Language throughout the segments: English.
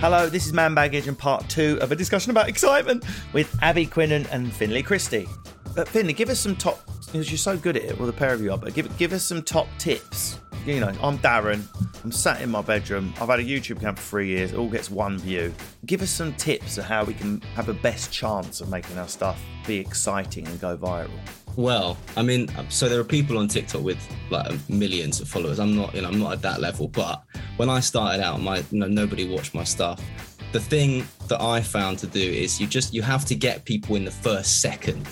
Hello, this is Man Baggage and part two of a discussion about excitement with Abby Quinnen and Finlay Christie. But Finlay, give us some top, because you're so good at it, well, the pair of you are, but give, give us some top tips. You know, I'm Darren, I'm sat in my bedroom, I've had a YouTube account for three years, it all gets one view. Give us some tips of how we can have the best chance of making our stuff be exciting and go viral. Well, I mean, so there are people on TikTok with like millions of followers. I'm not, you know, I'm not at that level. But when I started out, my know, nobody watched my stuff. The thing that I found to do is you just you have to get people in the first second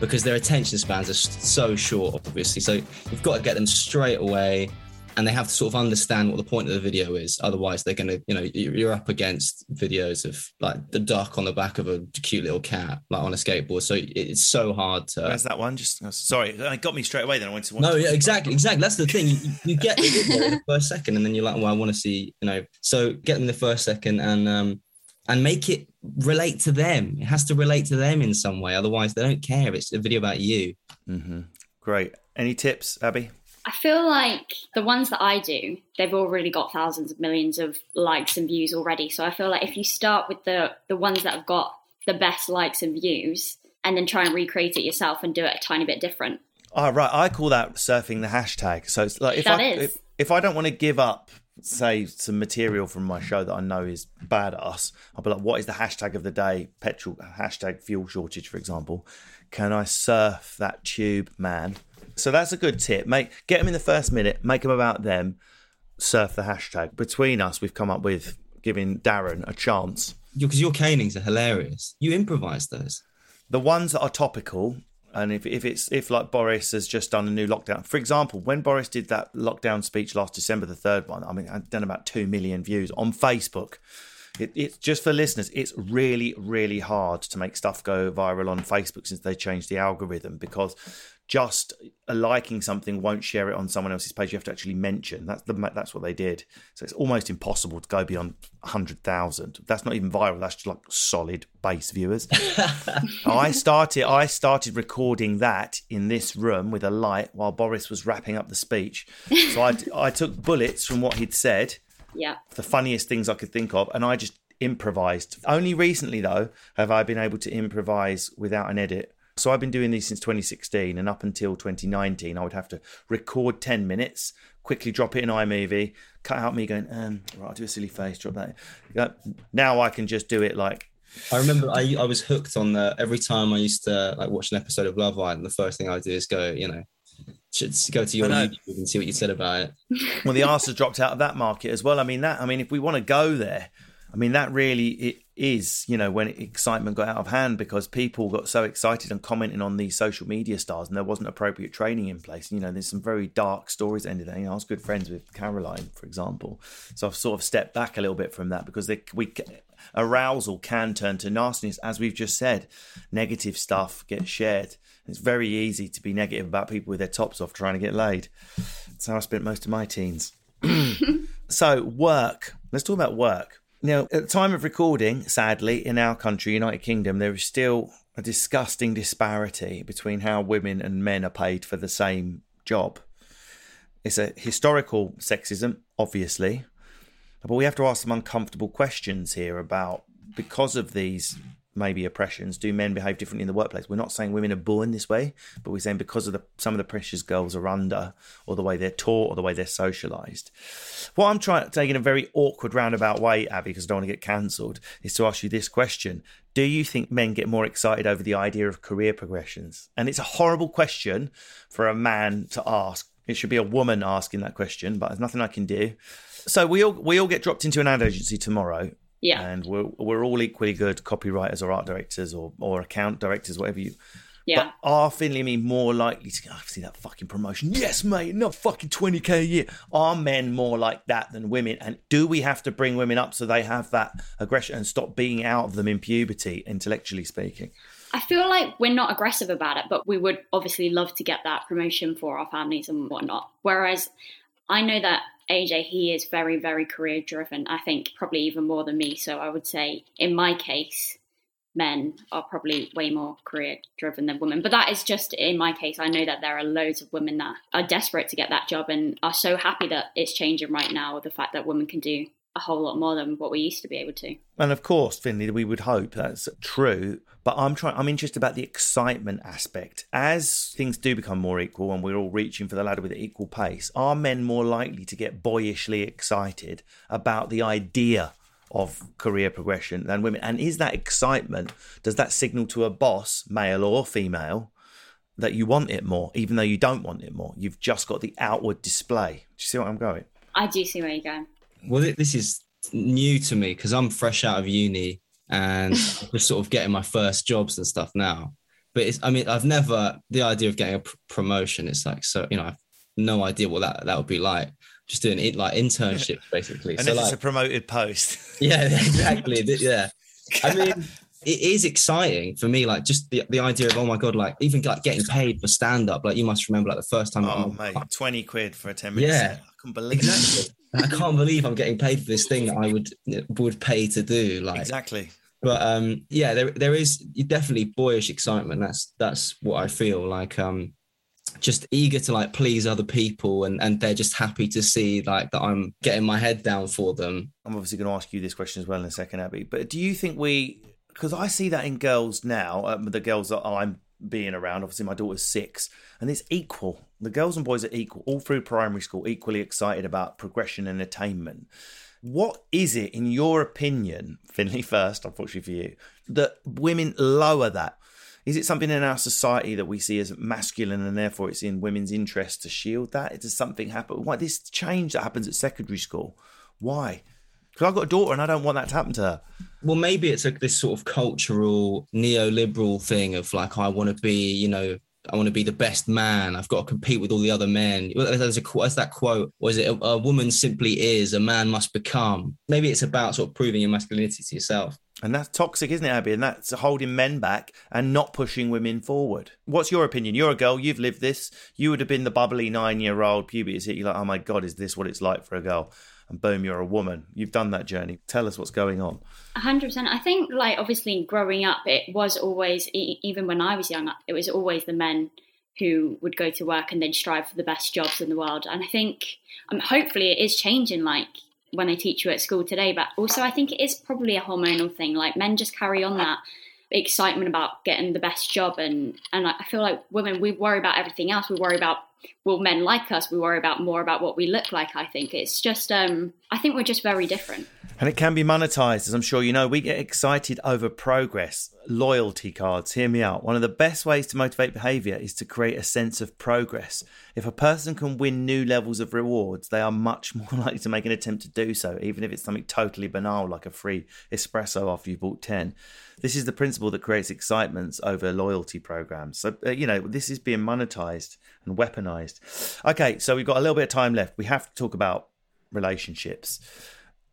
because their attention spans are so short, obviously. So you've got to get them straight away and they have to sort of understand what the point of the video is. Otherwise, they're going to, you know, you're up against videos of like the duck on the back of a cute little cat, like on a skateboard. So it's so hard to. Where's that one? Just sorry, it got me straight away. Then I went to. One. No, yeah, exactly, exactly. That's the thing. You, you get the video in the first second, and then you're like, well, I want to see, you know. So get them in the first second, and um, and make it relate to them. It has to relate to them in some way. Otherwise, they don't care. It's a video about you. Mm-hmm. Great. Any tips, Abby? I feel like the ones that I do, they've already got thousands of millions of likes and views already. So I feel like if you start with the the ones that have got the best likes and views, and then try and recreate it yourself and do it a tiny bit different. Oh right, I call that surfing the hashtag. So it's like if that I if, if I don't want to give up, say some material from my show that I know is badass, I'll be like, what is the hashtag of the day? Petrol hashtag fuel shortage, for example. Can I surf that tube, man? So that's a good tip. Make get them in the first minute. Make them about them. Surf the hashtag. Between us, we've come up with giving Darren a chance. Because your canings are hilarious. You improvise those. The ones that are topical, and if, if it's if like Boris has just done a new lockdown, for example, when Boris did that lockdown speech last December, the third one, I mean, I've done about two million views on Facebook. It, it's just for listeners. It's really, really hard to make stuff go viral on Facebook since they changed the algorithm because just liking something won't share it on someone else's page. You have to actually mention. That's the that's what they did. So it's almost impossible to go beyond hundred thousand. That's not even viral. That's just like solid base viewers. I started I started recording that in this room with a light while Boris was wrapping up the speech. So I I took bullets from what he'd said. Yeah. The funniest things I could think of, and I just improvised. Only recently though have I been able to improvise without an edit. So I've been doing these since 2016, and up until 2019, I would have to record 10 minutes, quickly drop it in iMovie, cut out me going, um, right, I'll do a silly face, drop that. Now I can just do it like. I remember I, I was hooked on the every time I used to like watch an episode of Love Island. The first thing I do is go, you know, should go to your YouTube and see what you said about it. Well, the arse has dropped out of that market as well. I mean that. I mean, if we want to go there, I mean that really it is, you know, when excitement got out of hand because people got so excited and commenting on these social media stars, and there wasn't appropriate training in place. You know, there's some very dark stories ended there. You know, I was good friends with Caroline, for example, so I've sort of stepped back a little bit from that because they, we arousal can turn to nastiness, as we've just said. Negative stuff gets shared. It's very easy to be negative about people with their tops off trying to get laid. That's how I spent most of my teens. so, work. Let's talk about work. Now, at the time of recording, sadly, in our country, United Kingdom, there is still a disgusting disparity between how women and men are paid for the same job. It's a historical sexism, obviously, but we have to ask some uncomfortable questions here about because of these maybe oppressions, do men behave differently in the workplace? We're not saying women are born this way, but we're saying because of the some of the pressures girls are under, or the way they're taught, or the way they're socialised. What I'm trying to take in a very awkward roundabout way, Abby, because I don't want to get cancelled, is to ask you this question: Do you think men get more excited over the idea of career progressions? And it's a horrible question for a man to ask. It should be a woman asking that question, but there's nothing I can do. So we all we all get dropped into an ad agency tomorrow, Yeah. and we're we're all equally good copywriters or art directors or or account directors, whatever you. yeah. But are Finley and me more likely to oh, see that fucking promotion? Yes, mate, not fucking twenty k a year. Are men more like that than women? And do we have to bring women up so they have that aggression and stop being out of them in puberty, intellectually speaking? I feel like we're not aggressive about it, but we would obviously love to get that promotion for our families and whatnot. Whereas I know that AJ, he is very, very career driven. I think probably even more than me. So I would say, in my case, men are probably way more career driven than women. But that is just in my case. I know that there are loads of women that are desperate to get that job and are so happy that it's changing right now the fact that women can do a whole lot more than what we used to be able to. And of course, Finley, we would hope that's true. But I'm trying. I'm interested about the excitement aspect. As things do become more equal, and we're all reaching for the ladder with an equal pace, are men more likely to get boyishly excited about the idea of career progression than women? And is that excitement? Does that signal to a boss, male or female, that you want it more, even though you don't want it more? You've just got the outward display. Do you see what I'm going? I do see where you're going. Well, this is new to me because I'm fresh out of uni and just sort of getting my first jobs and stuff now. But it's, I mean, I've never the idea of getting a pr- promotion. It's like so, you know, I've no idea what that that would be like. Just doing it like internships basically. And so if like, it's a promoted post. yeah, exactly. Yeah, I mean, it is exciting for me. Like just the, the idea of oh my god, like even like getting paid for stand up. Like you must remember like the first time. oh, I'm- mate, 20 quid for a 10 minute Yeah. set. I couldn't believe it. Exactly. I can't believe I'm getting paid for this thing that I would would pay to do. Like Exactly. but um yeah there there is definitely boyish excitement that's that's what i feel like um just eager to like please other people and and they're just happy to see like that i'm getting my head down for them I'm obviously going to ask you this question as well in a second, Abby. But do you think we, because I see that in girls now, um, the girls that I'm being around, obviously my daughter's six, and it's equal. The girls and boys are equal, all through primary school, equally excited about progression and attainment. What is it, in your opinion, Finley, first, unfortunately for you, that women lower that? Is it something in our society that we see as masculine and therefore it's in women's interest to shield that? It does something happen? Why this change that happens at secondary school? Why? Because I've got a daughter and I don't want that to happen to her. well maybe it's a, this sort of cultural neoliberal thing of like i want to be you know I want to be the best man. I've got to compete with all the other men. There's a that quote? Is it a, a woman simply is, a man must become? Maybe it's about sort of proving your masculinity to yourself. And that's toxic, isn't it, Abby? And that's holding men back and not pushing women forward. What's your opinion? You're a girl, you've lived this. You would have been the bubbly nine year old puberty's hit you like, oh my God, is this what it's like for a girl? And boom, you're a woman. You've done that journey. Tell us what's going on. hundred percent. I think, like, obviously, growing up, it was always, even when I was young, it was always the men who would go to work and they'd strive for the best jobs in the world. And I think, um, hopefully, it is changing, like when they teach you at school today. But also, I think it is probably a hormonal thing. Like, men just carry on that excitement about getting the best job, and and I feel like women, we worry about everything else. We worry about will men like us? We worry about more about what we look like. I think it's just, um, I think we're just very different. And it can be monetized, as I'm sure you know. We get excited over progress, loyalty cards. Hear me out. One of the best ways to motivate behavior is to create a sense of progress. If a person can win new levels of rewards, they are much more likely to make an attempt to do so, even if it's something totally banal like a free espresso after you bought 10. This is the principle that creates excitements over loyalty programs. So, uh, you know, this is being monetized and weaponized. Okay, so we've got a little bit of time left. We have to talk about relationships.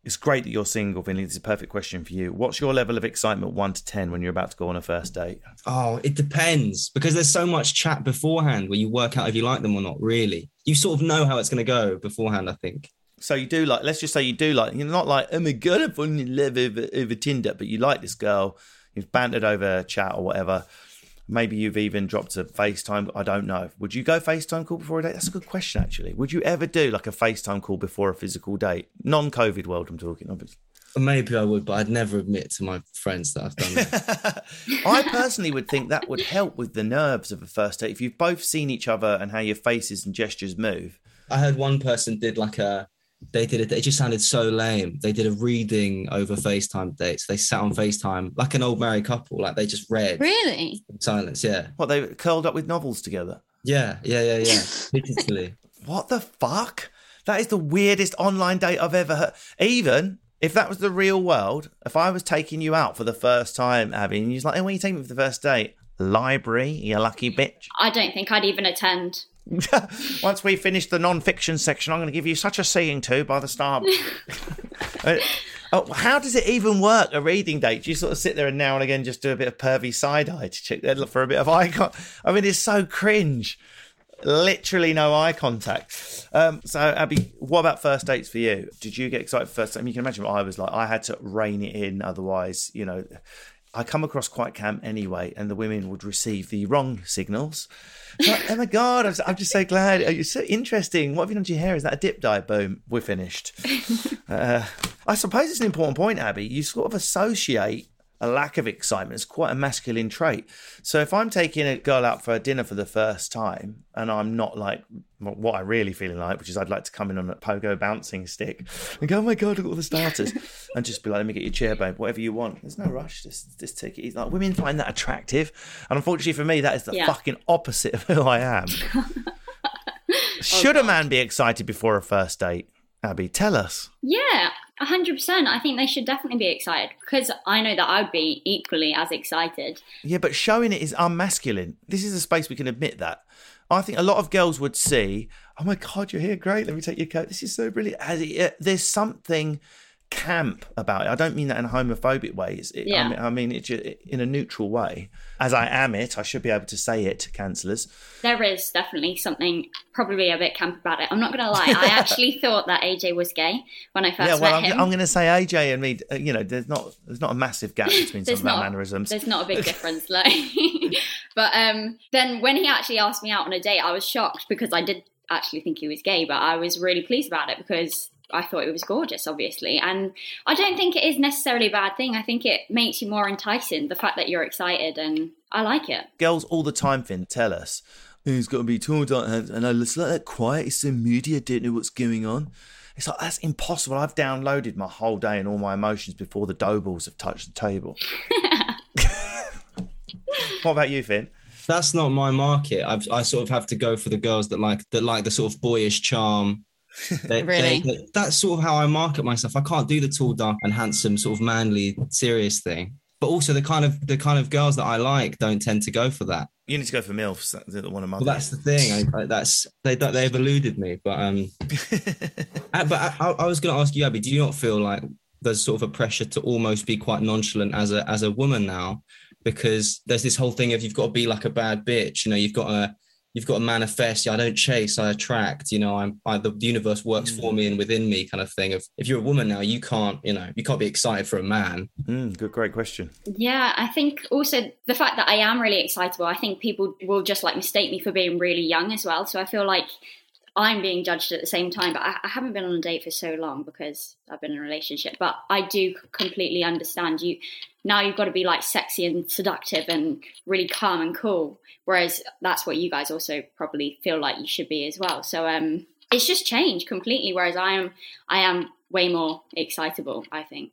It's great that you're single, Vinny. This is a perfect question for you. What's your level of excitement, one to 10, when you're about to go on a first date? Oh, it depends because there's so much chat beforehand where you work out if you like them or not, really. You sort of know how it's going to go beforehand, I think. So you do like, let's just say you do like, you're not like, oh my God, I'm falling in love over, over Tinder, but you like this girl, you've bantered over chat or whatever. Maybe you've even dropped a FaceTime. I don't know. Would you go FaceTime call before a date? That's a good question, actually. Would you ever do like a FaceTime call before a physical date? Non COVID world, I'm talking, obviously. Maybe I would, but I'd never admit to my friends that I've done that. I personally would think that would help with the nerves of a first date if you've both seen each other and how your faces and gestures move. I heard one person did like a they did it. It just sounded so lame. They did a reading over FaceTime dates. They sat on FaceTime like an old married couple. Like they just read Really? silence. Yeah, What they curled up with novels together. yeah, yeah, yeah, yeah. Digitally. What the fuck? That is the weirdest online date I've ever heard. Even if that was the real world, if I was taking you out for the first time, Abby, and you're like, oh, hey, where are you taking me for the first date? Library, you lucky bitch. I don't think I'd even attend. Once we finish the non-fiction section, I'm going to give you such a seeing to by the start. Uh, oh, how does it even work? A reading date? Do you sort of sit there and now and again just do a bit of pervy side eye to check look for a bit of eye contact? I mean, it's so cringe. Literally no eye contact. Um, so, Abby, what about first dates for you? Did you get excited for first time? You can imagine what I was like. I had to rein it in, otherwise, you know, I come across quite camp anyway, and the women would receive the wrong signals. Oh my god, I'm, I'm just so glad. You're so interesting. What have you done to your hair? Is that a dip dye? Boom, we're finished. uh, I suppose it's an important point, Abby. You sort of associate a lack of excitement as quite a masculine trait. So if I'm taking a girl out for a dinner for the first time and I'm not like what I really feeling like, which is I'd like to come in on a pogo bouncing stick and go, oh my god, look at all the starters, and just be like, let me get your chair, babe, whatever you want. There's no rush. Just just take it. easy. Like women find that attractive, and unfortunately for me, that is the Yeah. fucking opposite of who I am. Should a oh, man be excited before a first date? Abby, tell us. Yeah, 100%. I think they should definitely be excited because I know that I'd be equally as excited. Yeah, but showing it is unmasculine. This is a space we can admit that. I think a lot of girls would see, oh my God, you're here, great, let me take your coat. This is so brilliant. As uh, There's something camp about it. I don't mean that in a homophobic way. It, Yeah. I mean, I mean it in a neutral way. As I am it, I should be able to say it, cancellers. There is definitely something probably a bit camp about it. I'm not going to lie. I actually thought that AJ was gay when I first yeah, well, met I'm, him. I'm going to say AJ and me. Uh, you know, there's not there's not a massive gap between some of our mannerisms. there's not a big difference like but um then when he actually asked me out on a date i was shocked because i did actually think he was gay but i was really pleased about it because i thought it was gorgeous obviously and i don't think it is necessarily a bad thing i think it makes you more enticing the fact that you're excited and i like it girls all the time, Finn, tell us, "Oh, he's got to be tall, dark hair," and I it's like that quiet. It's so moody. I don't know what's going on. It's like that's impossible. I've downloaded my whole day and all my emotions before the dough balls have touched the table. what about you, Finn? That's not my market. I've, I sort of have to go for the girls that like that like the sort of boyish charm. They- Really? they- that's sort of how I market myself. I can't do the tall, dark, and handsome, sort of manly, serious thing. But also the kind of the kind of girls that I like don't tend to go for that. You need to go for milfs. That- That one of my. Well, that's the thing. I, I, that's they. They've eluded me. But um, Uh, but I, I was going to ask you, Abby. Do you not feel like there's sort of a pressure to almost be quite nonchalant as a as a woman now, because there's this whole thing of you've got to be like a bad bitch. You know, you've got to you've got to manifest. I don't chase, I attract. You know, I'm I, the universe works for me and within me, kind of thing. Of if you're a woman now, you can't. You know, you can't be excited for a man. Mm, good, great question. yeah i think also the fact that i am really excitable i think people will just like mistake me for being really young as well so i feel like I'm being judged at the same time, but I, I haven't been on a date for so long because I've been in a relationship. But I do completely understand you. Now you've got to be like sexy and seductive and really calm and cool. Whereas that's what you guys also probably feel like you should be as well. So um, it's just changed completely. Whereas I am, I am way more excitable. I think.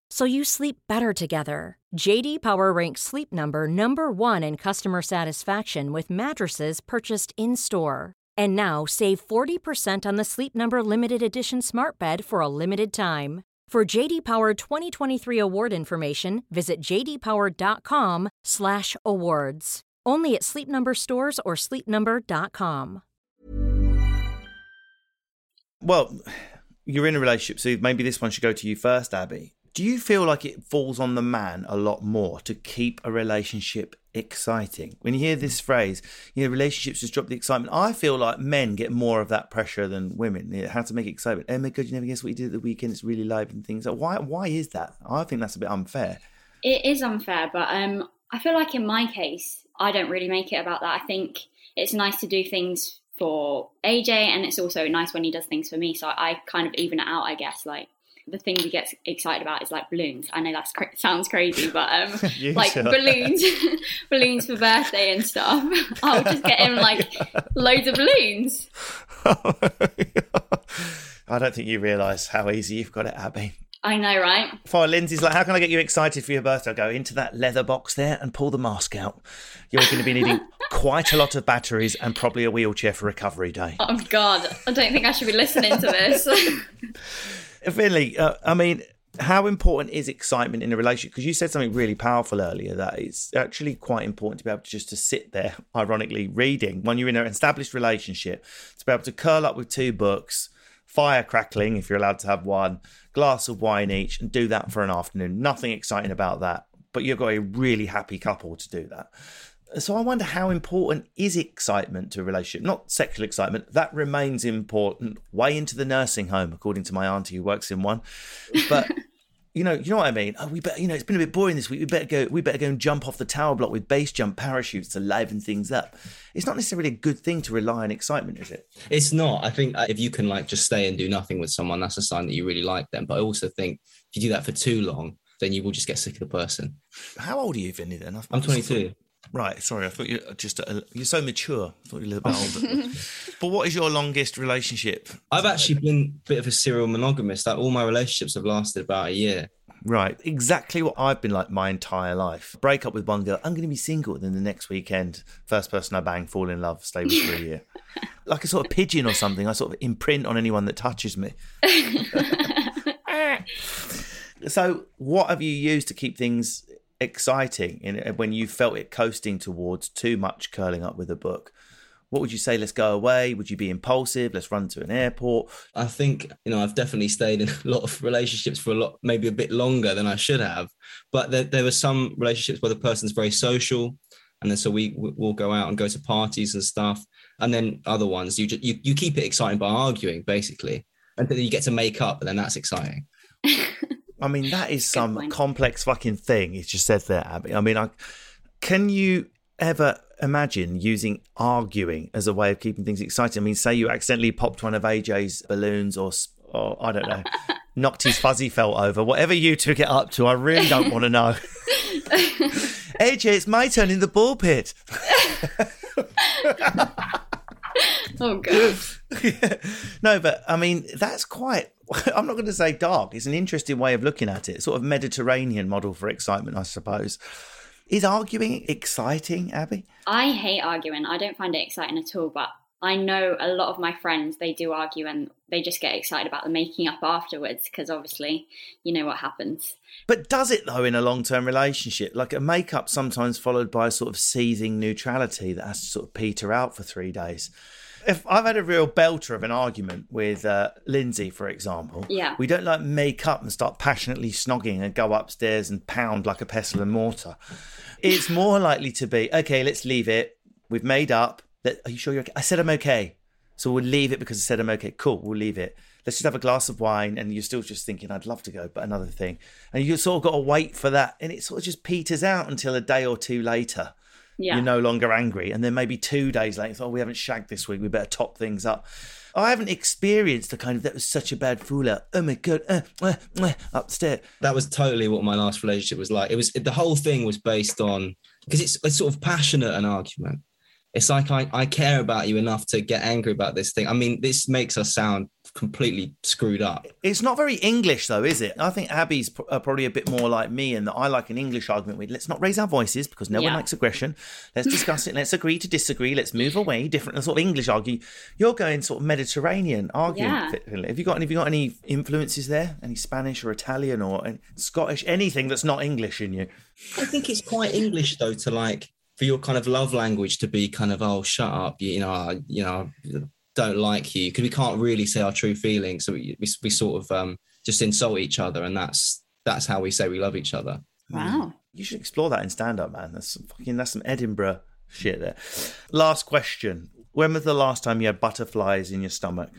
so you sleep better together. JD Power ranks Sleep Number number 1 in customer satisfaction with mattresses purchased in-store. And now save 40% on the Sleep Number limited edition Smart Bed for a limited time. For JD Power 2023 award information, visit jdpower.com/awards. Only at Sleep Number stores or sleepnumber.com. Well, you're in a relationship, so maybe this one should go to you first, Abby. Do you feel like it falls on the man a lot more to keep a relationship exciting? When you hear this phrase, you know, relationships just drop the excitement. I feel like men get more of that pressure than women. You know, how to make excitement. Oh my god, you never guess what you did at the weekend. It's really live and things. Why? Why is that? I think that's a bit unfair. It is unfair, but um, I feel like in my case, I don't really make it about that. I think it's nice to do things for AJ, and it's also nice when he does things for me. So I kind of even it out, I guess. Like the thing we get excited about is like balloons. I know that cra- sounds crazy, but um, like sure. balloons, balloons for birthday and stuff. I'll just get him like loads of balloons. I don't think you realise how easy you've got it, Abby. I know, right? For Lindsay's like, how can I get you excited for your birthday? I go into that leather box there and pull the mask out. You're going to be needing quite a lot of batteries and probably a wheelchair for recovery day. Oh God, I don't think I should be listening to this. Finley, uh, I mean, how important is excitement in a relationship? Because you said something really powerful earlier that it's actually quite important to be able to just to sit there, ironically, reading when you're in an established relationship, to be able to curl up with two books, fire crackling if you're allowed to have one, glass of wine each, and do that for an afternoon. Nothing exciting about that, but you've got a really happy couple to do that. So I wonder how important is excitement to a relationship? Not sexual excitement. That remains important way into the nursing home, according to my auntie who works in one. But you know, you know what I mean. Oh, we better, you know, it's been a bit boring this week. We better go. We better go and jump off the tower block with base jump parachutes to liven things up. It's not necessarily a good thing to rely on excitement, is it? It's not. I think uh, if you can like just stay and do nothing with someone, that's a sign that you really like them. But I also think if you do that for too long, then you will just get sick of the person. How old are you, Vinny? Then I'm 22. Right, sorry, I thought you are just a, you're so mature. I thought you were a little bit older. but what is your longest relationship? I've actually been a bit of a serial monogamist. Like all my relationships have lasted about a year. Right, exactly what I've been like my entire life. Break up with one girl, I'm going to be single. Then the next weekend, first person I bang, fall in love, stay with for a year. like a sort of pigeon or something. I sort of imprint on anyone that touches me. so, what have you used to keep things exciting in, uh, when you felt it coasting towards too much curling up with a book? What would you say? Let's go away. Would you be impulsive? Let's run to an airport. I think you know I've definitely stayed in a lot of relationships for a lot, maybe a bit longer than I should have. But there, there were some relationships where the person's very social, and then so we will go out and go to parties and stuff. And then other ones you just you, you keep it exciting by arguing basically And then you get to make up, and then that's exciting. I mean, that is some complex fucking thing. It's just said there, Abby. I mean, I can you ever imagine using arguing as a way of keeping things exciting? I mean, say you accidentally popped one of AJ's balloons or, or I don't know, knocked his fuzzy felt over, whatever you took it up to. I really don't want to know. AJ, it's my turn in the ball pit. oh, God. yeah. No, but I mean, that's quite I'm not going to say dark. It's an interesting way of looking at it. Sort of Mediterranean model for excitement, I suppose. Is arguing exciting, Abby? I hate arguing. I don't find it exciting at all, but I know a lot of my friends, they do argue and they just get excited about the making up afterwards because obviously you know what happens. But does it though in a long term relationship? Like a make-up sometimes followed by a sort of seething neutrality that has to sort of peter out for three days if I've had a real belter of an argument with uh, Lindsay, for example, yeah, we don't like make up and start passionately snogging and go upstairs and pound like a pestle and mortar. It's more likely to be okay. Let's leave it. We've made up. Are you sure you're okay? I said I'm okay, so we'll leave it because I said I'm okay. Cool, we'll leave it. let's just have a glass of wine, and you're still just thinking, I'd love to go, but another thing, and you sort of got to wait for that, and it sort of just peters out until a day or two later. Yeah. You're no longer angry, and then maybe two days later, oh, we haven't shagged this week, we better top things up. I haven't experienced the kind of that was such a bad fool out. Oh my god, uh, uh, uh, upstairs. That was totally what my last relationship was like. It was the whole thing was based on because it's it's sort of passionate an argument. It's like I, I care about you enough to get angry about this thing. I mean, this makes us sound completely screwed up. It's not very English, though, is it? I think Abby's p- uh, probably a bit more like me, and that I like an English argument with let's not raise our voices because no one likes aggression. Let's discuss it. Let's agree to disagree. Let's move away. Different sort of English argue. You're going sort of Mediterranean arguing. Yeah. Have you got? Have you got any influences there? Any Spanish or Italian or any Scottish? Anything that's not English in you? I think it's quite English though to like for your kind of love language to be kind of oh shut up you, you know you know don't like you because we can't really say our true feelings so we, we, we sort of um just insult each other and that's that's how we say we love each other Wow. You should explore that in stand up, man. That's some fucking that's some Edinburgh shit there. Last question. When was the last time you had butterflies in your stomach?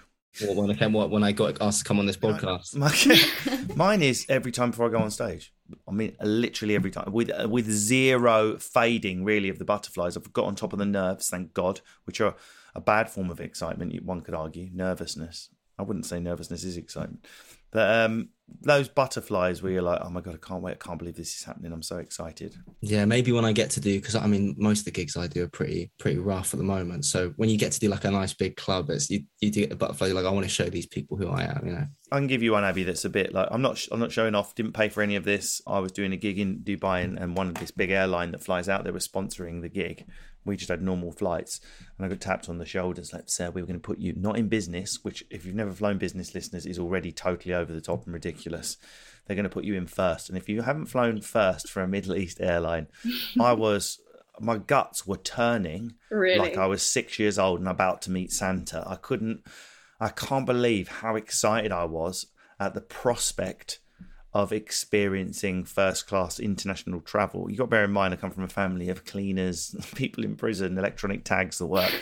Or when I came when I got asked to come on this podcast My- Mine is every time before I go on stage. I mean, literally every time, with with zero fading really of the butterflies. I've got on top of the nerves, thank God, which are a bad form of excitement. One could argue nervousness. I wouldn't say nervousness is excitement, but um, those butterflies where you're like, oh my god, I can't wait, I can't believe this is happening. I'm so excited. yeah maybe when I get to do because I mean most of the gigs I do are pretty pretty rough at the moment so when you get to do like a nice big club it's you, you do get the butterfly you're like I want to show these people who I am you know I can give you one, Abby. That's a bit like I'm not. I'm not showing off. Didn't pay for any of this. I was doing a gig in Dubai, and, and one of this big airline that flies out, there was sponsoring the gig. We just had normal flights, and I got tapped on the shoulders, like, "Sir, we were going to put you not in business, which, if you've never flown business, listeners, is already totally over the top and ridiculous. They're going to put you in first, and if you haven't flown first for a Middle East airline, I was." My guts were turning Really? like I was six years old and about to meet Santa. I couldn't, I can't believe how excited I was at the prospect of experiencing first class international travel. You've got to bear in mind, I come from a family of cleaners, people in prison, electronic tags, the work.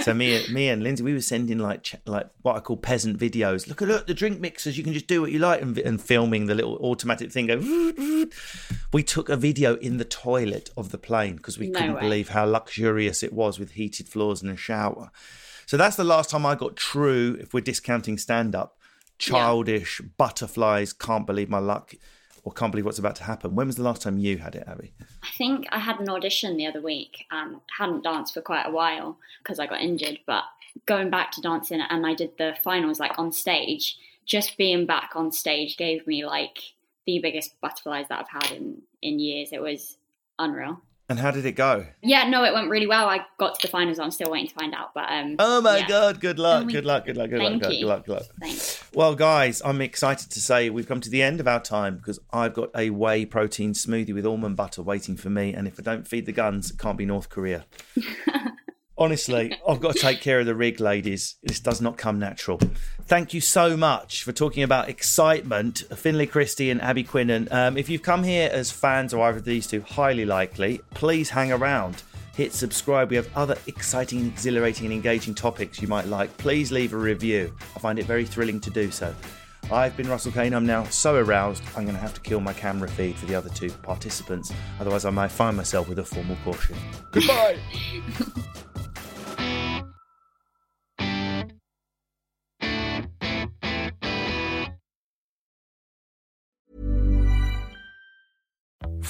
So me, me and Lindsay, we were sending like like what I call peasant videos. Look at look, the drink mixers. You can just do what you like, and, and filming the little automatic thing. Go. We took a video in the toilet of the plane because we No couldn't way. believe how luxurious it was with heated floors and a shower. So that's the last time I got true. If we're discounting stand up, childish butterflies. Can't believe my luck, or can't believe what's about to happen. When was the last time you had it, Abby? I think I had an audition the other week and hadn't danced for quite a while because I got injured. But going back to dancing and I did the finals like on stage, just being back on stage gave me like the biggest butterflies that I've had in, in years. It was unreal. And how did it go? Yeah, no, it went really well. I got to the finals. I'm still waiting to find out. But um, Oh my yeah. god! Good luck! Oh Good luck! Good luck! Good luck! Thank Good luck! you. Good luck! Good luck! Thanks. Well, guys, I'm excited to say we've come to the end of our time because I've got a whey protein smoothie with almond butter waiting for me. And if I don't feed the guns, it can't be North Korea. Honestly, I've got to take care of the rig, ladies. This does not come natural. Thank you so much for talking about excitement, Finley Christie and Abby Quinnen. Um, if you've come here as fans of either of these two, highly likely, please hang around. Hit subscribe. We have other exciting, exhilarating, and engaging topics you might like. Please leave a review. I find it very thrilling to do so. I've been Russell Kane. I'm now so aroused, I'm going to have to kill my camera feed for the other two participants. Otherwise, I might find myself with a formal caution. Goodbye.